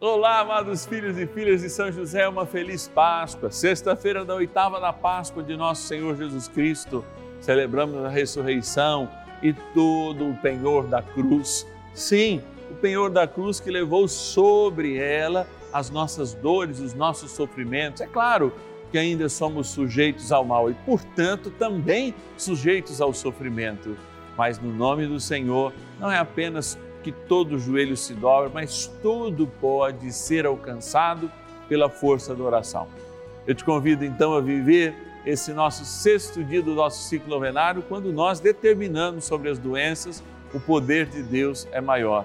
Olá, amados filhos e filhas de São José, uma feliz Páscoa. Sexta-feira da oitava da Páscoa de nosso Senhor Jesus Cristo. Celebramos a ressurreição e todo o penhor da cruz. Sim, o penhor da cruz que levou sobre ela as nossas dores, os nossos sofrimentos. É claro que ainda somos sujeitos ao mal e, portanto, também sujeitos ao sofrimento. Mas no nome do Senhor, não é apenas que todo joelho se dobra, mas tudo pode ser alcançado pela força da oração. Eu te convido então a viver esse nosso sexto dia do nosso ciclo novenário, quando nós determinamos sobre as doenças, o poder de Deus é maior.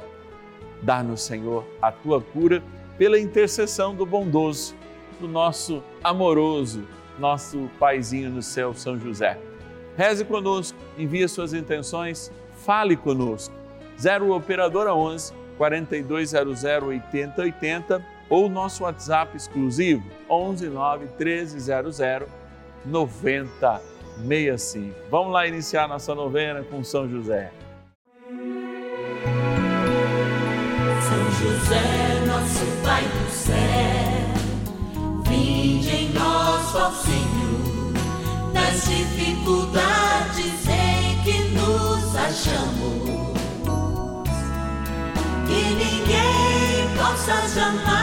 Dá-nos, Senhor, a tua cura pela intercessão do bondoso, do nosso amoroso, nosso paizinho no céu, São José. Reze conosco, envie suas intenções, fale conosco 0 Operadora 11 4200 8080 ou nosso WhatsApp exclusivo 11 9 1300 9065. Vamos lá iniciar nossa novena com São José. São José, nosso Pai do céu, vinde em nós, ó Senhor, nas dificuldades em que nos achamos ninguém possa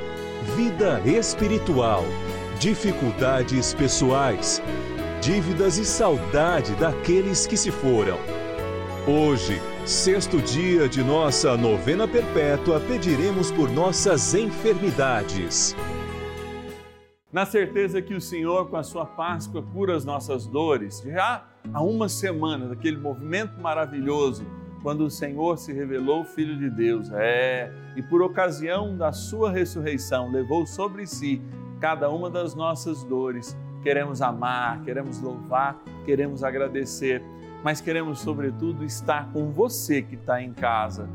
vida espiritual, dificuldades pessoais, dívidas e saudade daqueles que se foram. Hoje, sexto dia de nossa novena perpétua, pediremos por nossas enfermidades. Na certeza que o Senhor, com a sua Páscoa, cura as nossas dores, já há uma semana daquele movimento maravilhoso quando o Senhor se revelou Filho de Deus. É, e por ocasião da sua ressurreição, levou sobre si cada uma das nossas dores. Queremos amar, queremos louvar, queremos agradecer, mas queremos, sobretudo, estar com você que está em casa,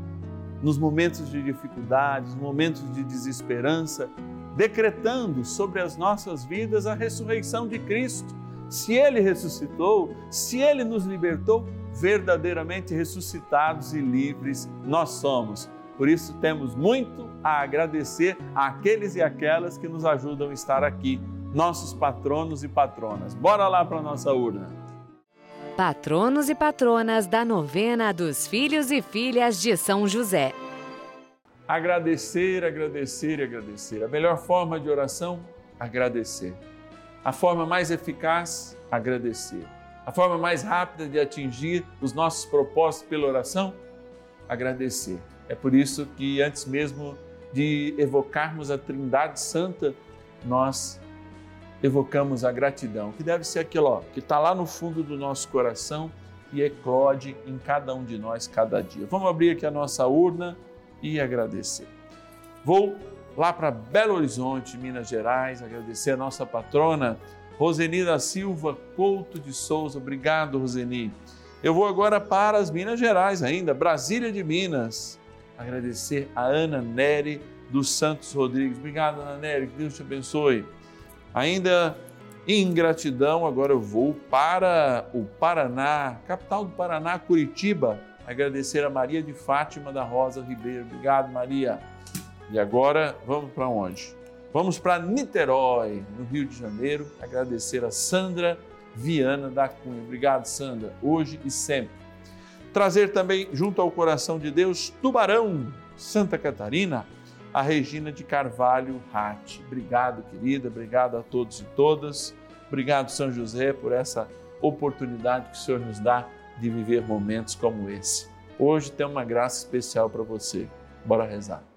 nos momentos de dificuldades, momentos de desesperança, decretando sobre as nossas vidas a ressurreição de Cristo. Se Ele ressuscitou, se Ele nos libertou, verdadeiramente ressuscitados e livres nós somos. Por isso temos muito a agradecer àqueles e aquelas que nos ajudam a estar aqui, nossos patronos e patronas. Bora lá para a nossa urna. Patronos e patronas da novena dos filhos e filhas de São José. Agradecer, agradecer e agradecer. A melhor forma de oração, agradecer. A forma mais eficaz, agradecer. A forma mais rápida de atingir os nossos propósitos pela oração? Agradecer. É por isso que antes mesmo de evocarmos a Trindade Santa, nós evocamos a gratidão, que deve ser aquilo ó, que está lá no fundo do nosso coração e eclode em cada um de nós cada dia. Vamos abrir aqui a nossa urna e agradecer. Vou lá para Belo Horizonte, Minas Gerais, agradecer a nossa patrona Roseni da Silva Couto de Souza. Obrigado, Roseni. Eu vou agora para as Minas Gerais ainda, Brasília de Minas. Agradecer a Ana Nery dos Santos Rodrigues. Obrigado, Ana Nery, que Deus te abençoe. Ainda em gratidão, agora eu vou para o Paraná, capital do Paraná, Curitiba. Agradecer a Maria de Fátima da Rosa Ribeiro. Obrigado, Maria. E agora vamos para onde? Vamos para Niterói, no Rio de Janeiro, agradecer a Sandra Viana da Cunha. Obrigado, Sandra, hoje e sempre. Trazer também, junto ao coração de Deus, Tubarão, Santa Catarina, a Regina de Carvalho Ratti. Obrigado, querida, obrigado a todos e todas. Obrigado, São José, por essa oportunidade que o Senhor nos dá de viver momentos como esse. Hoje tem uma graça especial para você. Bora rezar.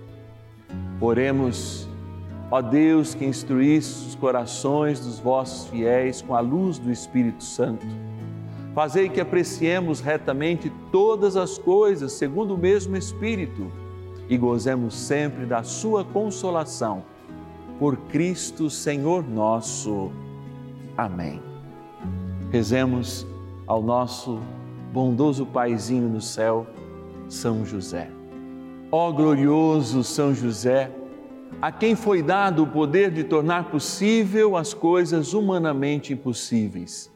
Oremos, ó Deus que instruísse os corações dos vossos fiéis com a luz do Espírito Santo. Fazei que apreciemos retamente todas as coisas segundo o mesmo Espírito e gozemos sempre da Sua consolação. Por Cristo Senhor nosso. Amém. Rezemos ao nosso bondoso Paizinho no céu, São José. Ó glorioso São José, a quem foi dado o poder de tornar possível as coisas humanamente impossíveis.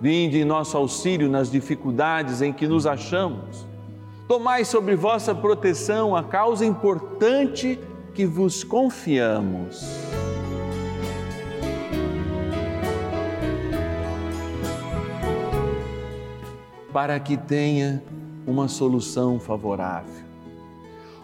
Vinde em nosso auxílio nas dificuldades em que nos achamos. Tomai sobre vossa proteção a causa importante que vos confiamos. Para que tenha uma solução favorável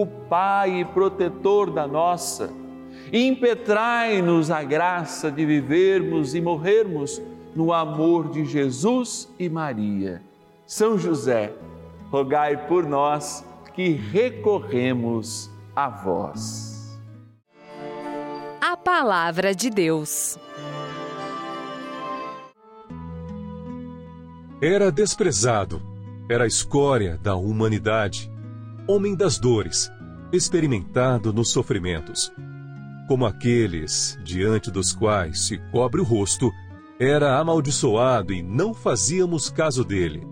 o Pai e protetor da nossa. Impetrai-nos a graça de vivermos e morrermos no amor de Jesus e Maria. São José, rogai por nós que recorremos a vós. A Palavra de Deus. Era desprezado, era escória da humanidade homem das dores, experimentado nos sofrimentos. Como aqueles diante dos quais se cobre o rosto, era amaldiçoado e não fazíamos caso dele.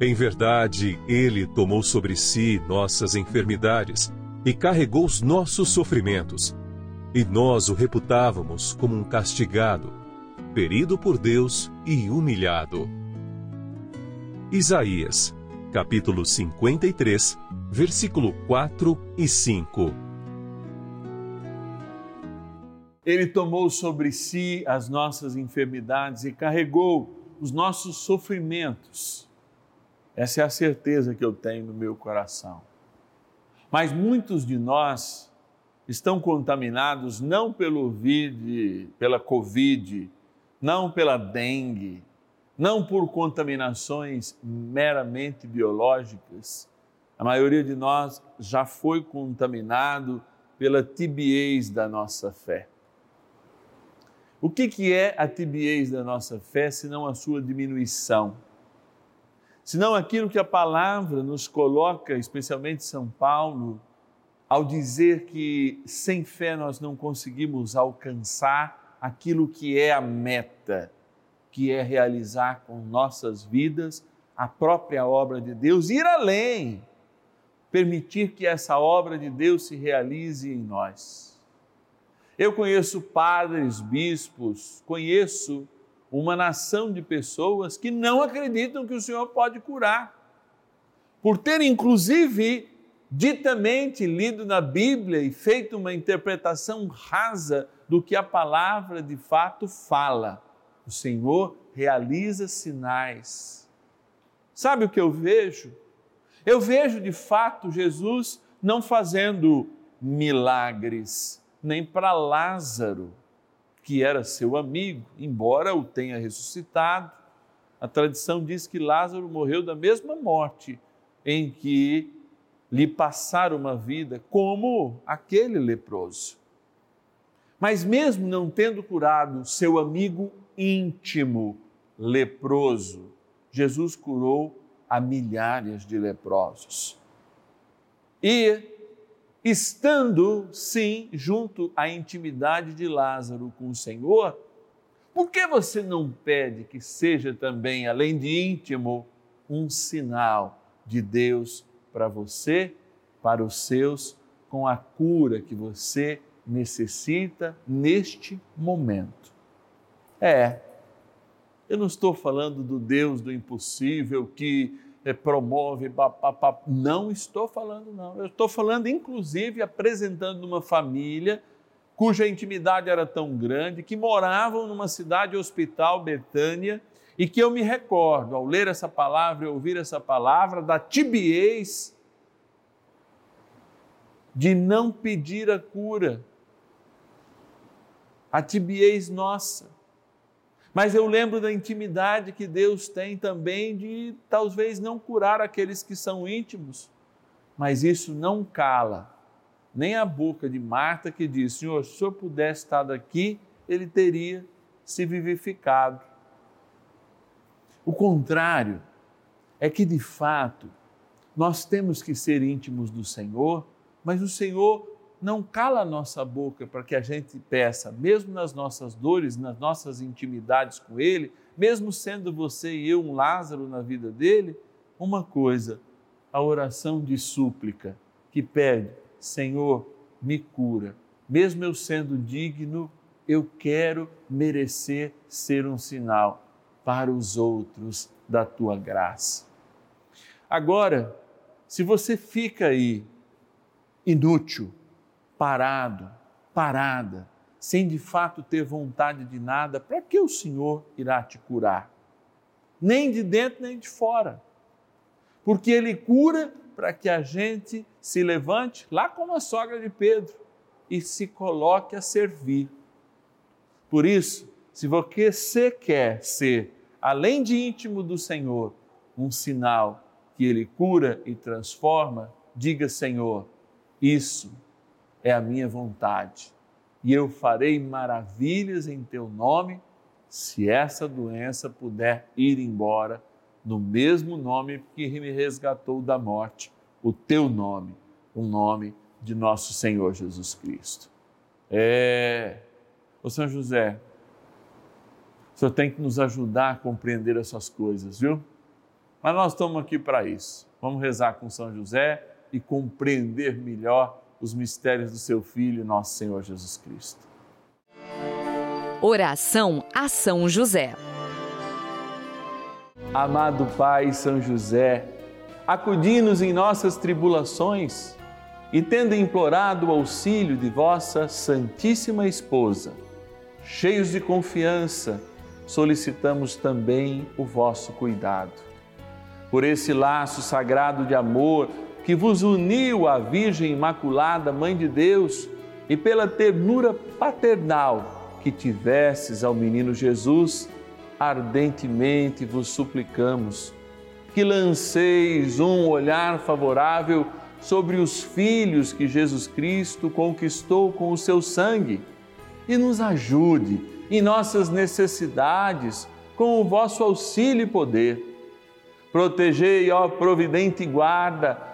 Em verdade, ele tomou sobre si nossas enfermidades e carregou os nossos sofrimentos. E nós o reputávamos como um castigado, ferido por Deus e humilhado. Isaías, capítulo 53, versículo 4 e 5. Ele tomou sobre si as nossas enfermidades e carregou os nossos sofrimentos. Essa é a certeza que eu tenho no meu coração. Mas muitos de nós estão contaminados não pelo VID, pela Covid, não pela dengue, não por contaminações meramente biológicas, a maioria de nós já foi contaminado pela tibiez da nossa fé. O que, que é a tibiez da nossa fé, senão a sua diminuição? Senão aquilo que a palavra nos coloca, especialmente São Paulo, ao dizer que sem fé nós não conseguimos alcançar aquilo que é a meta, que é realizar com nossas vidas a própria obra de Deus, ir além permitir que essa obra de Deus se realize em nós. Eu conheço padres, bispos, conheço uma nação de pessoas que não acreditam que o Senhor pode curar, por ter inclusive ditamente lido na Bíblia e feito uma interpretação rasa do que a palavra de fato fala. O Senhor realiza sinais. Sabe o que eu vejo? Eu vejo de fato Jesus não fazendo milagres, nem para Lázaro, que era seu amigo, embora o tenha ressuscitado. A tradição diz que Lázaro morreu da mesma morte em que lhe passaram uma vida como aquele leproso. Mas mesmo não tendo curado seu amigo íntimo leproso, Jesus curou a milhares de leprosos. E estando sim junto à intimidade de Lázaro com o Senhor, por que você não pede que seja também, além de íntimo, um sinal de Deus para você, para os seus, com a cura que você necessita neste momento? É, eu não estou falando do Deus do impossível que é, promove, não estou falando, não. Eu estou falando, inclusive, apresentando uma família cuja intimidade era tão grande, que moravam numa cidade hospital, Betânia, e que eu me recordo, ao ler essa palavra e ouvir essa palavra, da tibiez de não pedir a cura, a tibiez nossa. Mas eu lembro da intimidade que Deus tem também de talvez não curar aqueles que são íntimos, mas isso não cala nem a boca de Marta que diz: Senhor, se senhor pudesse estar daqui, ele teria se vivificado. O contrário é que, de fato, nós temos que ser íntimos do Senhor, mas o Senhor não cala a nossa boca para que a gente peça, mesmo nas nossas dores, nas nossas intimidades com Ele, mesmo sendo você e eu um Lázaro na vida dele, uma coisa, a oração de súplica que pede Senhor, me cura. Mesmo eu sendo digno, eu quero merecer ser um sinal para os outros da tua graça. Agora, se você fica aí inútil, parado, parada, sem de fato ter vontade de nada, para que o Senhor irá te curar? Nem de dentro nem de fora. Porque Ele cura para que a gente se levante lá como a sogra de Pedro e se coloque a servir. Por isso, se você quer ser, além de íntimo do Senhor, um sinal que Ele cura e transforma, diga: Senhor, isso é a minha vontade e eu farei maravilhas em Teu nome se essa doença puder ir embora no mesmo nome que me resgatou da morte, o teu nome, o nome de nosso Senhor Jesus Cristo. É, o São José, o senhor tem que nos ajudar a compreender essas coisas, viu? Mas nós estamos aqui para isso. Vamos rezar com São José e compreender melhor os mistérios do seu Filho, nosso Senhor Jesus Cristo. Oração a São José. Amado Pai São José, acudi-nos em nossas tribulações e, tendo implorado o auxílio de vossa Santíssima Esposa, cheios de confiança, solicitamos também o vosso cuidado. Por esse laço sagrado de amor que vos uniu à Virgem Imaculada, Mãe de Deus, e pela ternura paternal que tivesses ao menino Jesus, ardentemente vos suplicamos que lanceis um olhar favorável sobre os filhos que Jesus Cristo conquistou com o seu sangue e nos ajude em nossas necessidades com o vosso auxílio e poder. Protegei, ó providente guarda,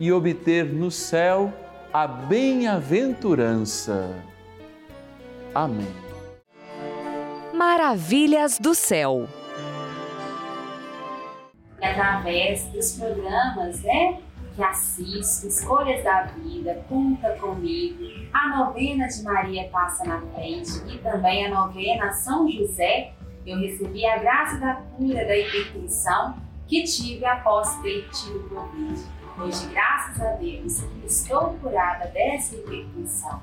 e obter no céu a bem-aventurança. Amém. Maravilhas do Céu. E através dos programas, né? Que assisto, Escolhas da Vida, Conta Comigo, a novena de Maria Passa na Frente e também a novena São José, eu recebi a graça da cura da hipertensão que tive após ter tido Covid. Hoje, graças a Deus, estou curada dessa hipertensão.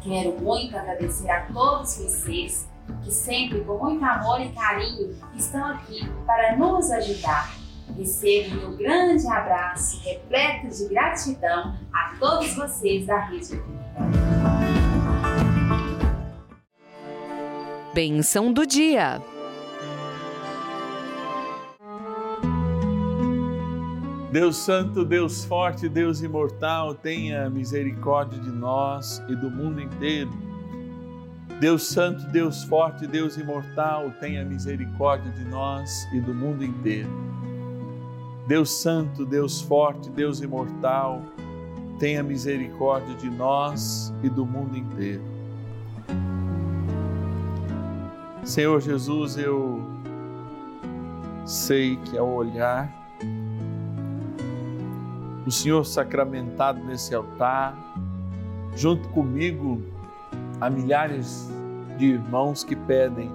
Quero muito agradecer a todos vocês que sempre, com muito amor e carinho, estão aqui para nos ajudar. Recebo meu grande abraço, repleto de gratidão a todos vocês da Rede Vida. Benção do dia. Deus Santo, Deus Forte, Deus Imortal, tenha misericórdia de nós e do mundo inteiro. Deus Santo, Deus Forte, Deus Imortal, tenha misericórdia de nós e do mundo inteiro. Deus Santo, Deus Forte, Deus Imortal, tenha misericórdia de nós e do mundo inteiro. Senhor Jesus, eu sei que ao olhar o Senhor sacramentado nesse altar, junto comigo, há milhares de irmãos que pedem: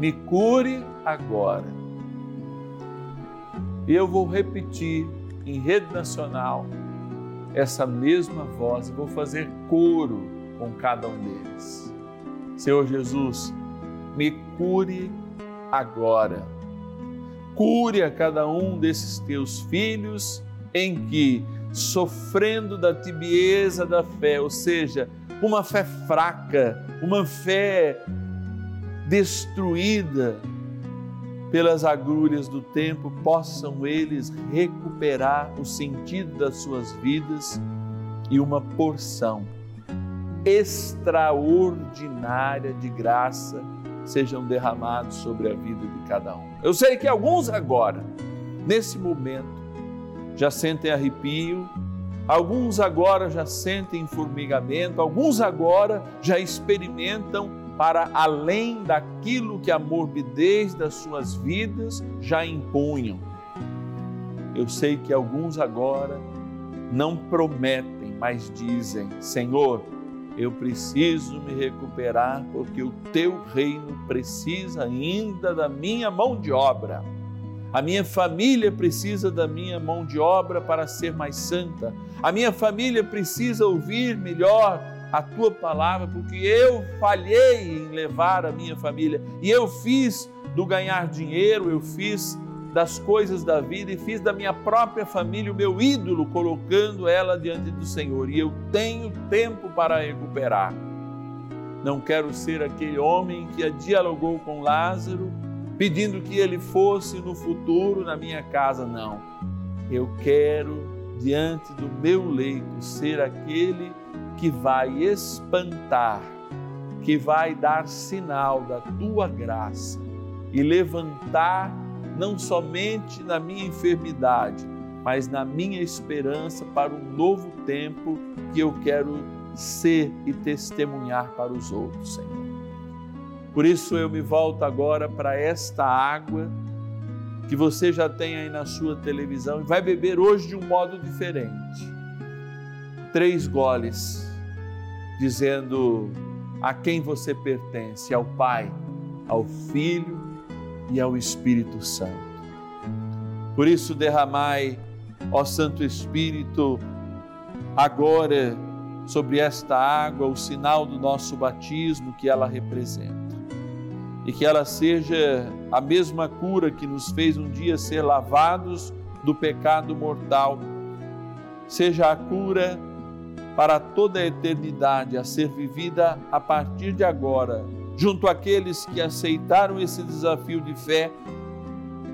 me cure agora. E eu vou repetir em rede nacional essa mesma voz vou fazer coro com cada um deles. Senhor Jesus, me cure agora. Cure a cada um desses teus filhos em que, sofrendo da tibieza da fé, ou seja, uma fé fraca, uma fé destruída pelas agulhas do tempo, possam eles recuperar o sentido das suas vidas e uma porção extraordinária de graça sejam derramados sobre a vida de cada um. Eu sei que alguns agora, nesse momento, já sentem arrepio, alguns agora já sentem formigamento, alguns agora já experimentam para além daquilo que a morbidez das suas vidas já impunham. Eu sei que alguns agora não prometem, mas dizem: Senhor, eu preciso me recuperar porque o teu reino precisa ainda da minha mão de obra. A minha família precisa da minha mão de obra para ser mais santa. A minha família precisa ouvir melhor a tua palavra, porque eu falhei em levar a minha família e eu fiz do ganhar dinheiro, eu fiz das coisas da vida e fiz da minha própria família o meu ídolo, colocando ela diante do Senhor. E eu tenho tempo para recuperar. Não quero ser aquele homem que dialogou com Lázaro pedindo que ele fosse no futuro na minha casa, não. Eu quero, diante do meu leito, ser aquele que vai espantar, que vai dar sinal da tua graça e levantar não somente na minha enfermidade, mas na minha esperança para um novo tempo que eu quero ser e testemunhar para os outros, Senhor. Por isso eu me volto agora para esta água que você já tem aí na sua televisão e vai beber hoje de um modo diferente. Três goles, dizendo a quem você pertence: ao Pai, ao Filho e ao Espírito Santo. Por isso, derramai, ó Santo Espírito, agora sobre esta água o sinal do nosso batismo que ela representa e que ela seja a mesma cura que nos fez um dia ser lavados do pecado mortal, seja a cura para toda a eternidade a ser vivida a partir de agora, junto àqueles que aceitaram esse desafio de fé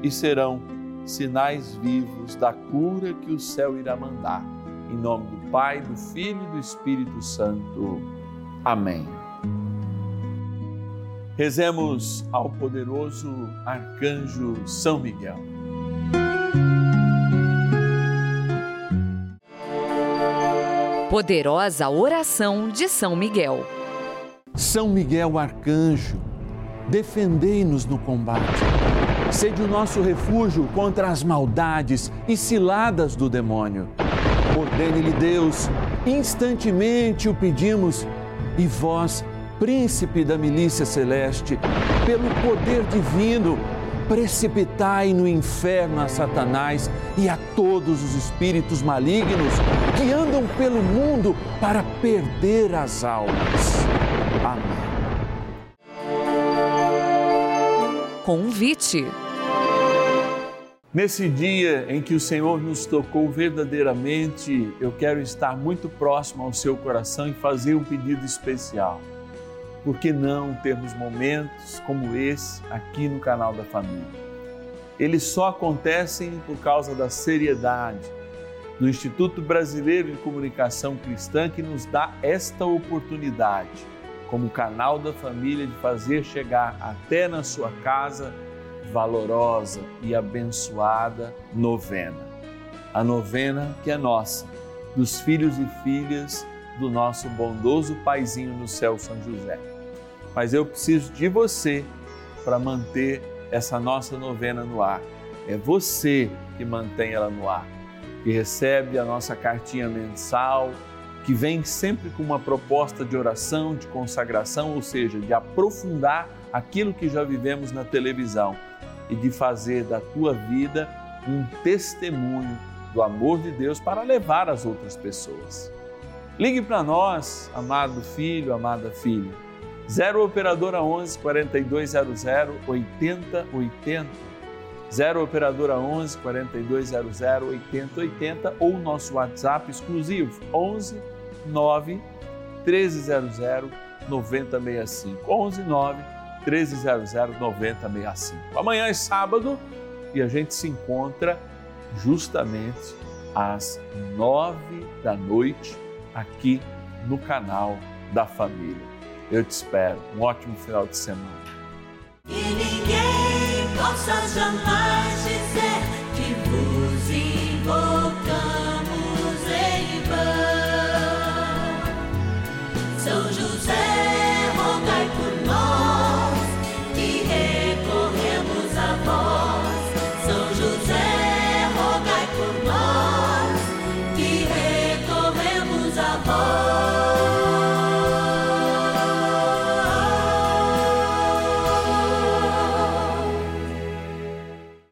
e serão sinais vivos da cura que o céu irá mandar. Em nome do Pai, do Filho e do Espírito Santo. Amém. Rezemos ao poderoso arcanjo São Miguel. Poderosa oração de São Miguel. São Miguel arcanjo, defendei-nos no combate. Sede o nosso refúgio contra as maldades e ciladas do demônio. Ordene-lhe Deus, instantemente o pedimos, e vós, príncipe da milícia celeste, pelo poder divino, precipitai no inferno a Satanás e a todos os espíritos malignos que andam pelo mundo para perder as almas. Amém. Convite. Nesse dia em que o Senhor nos tocou verdadeiramente, eu quero estar muito próximo ao seu coração e fazer um pedido especial. Por que não termos momentos como esse aqui no canal da família? Eles só acontecem por causa da seriedade do Instituto Brasileiro de Comunicação Cristã que nos dá esta oportunidade, como canal da família, de fazer chegar até na sua casa valorosa e abençoada novena. A novena que é nossa, dos filhos e filhas do nosso bondoso paizinho no céu, São José mas eu preciso de você para manter essa nossa novena no ar. É você que mantém ela no ar, que recebe a nossa cartinha mensal, que vem sempre com uma proposta de oração, de consagração, ou seja, de aprofundar aquilo que já vivemos na televisão e de fazer da tua vida um testemunho do amor de Deus para levar às outras pessoas. Ligue para nós, amado filho, amada filha 0 Operadora 11 4200 8080. 0 Operadora 11 4200 8080 ou nosso WhatsApp exclusivo 11 9 1300 9065. 11 9 1300 9065. Amanhã é sábado e a gente se encontra justamente às nove da noite aqui no canal da Família. Eu te espero. Um ótimo final de semana.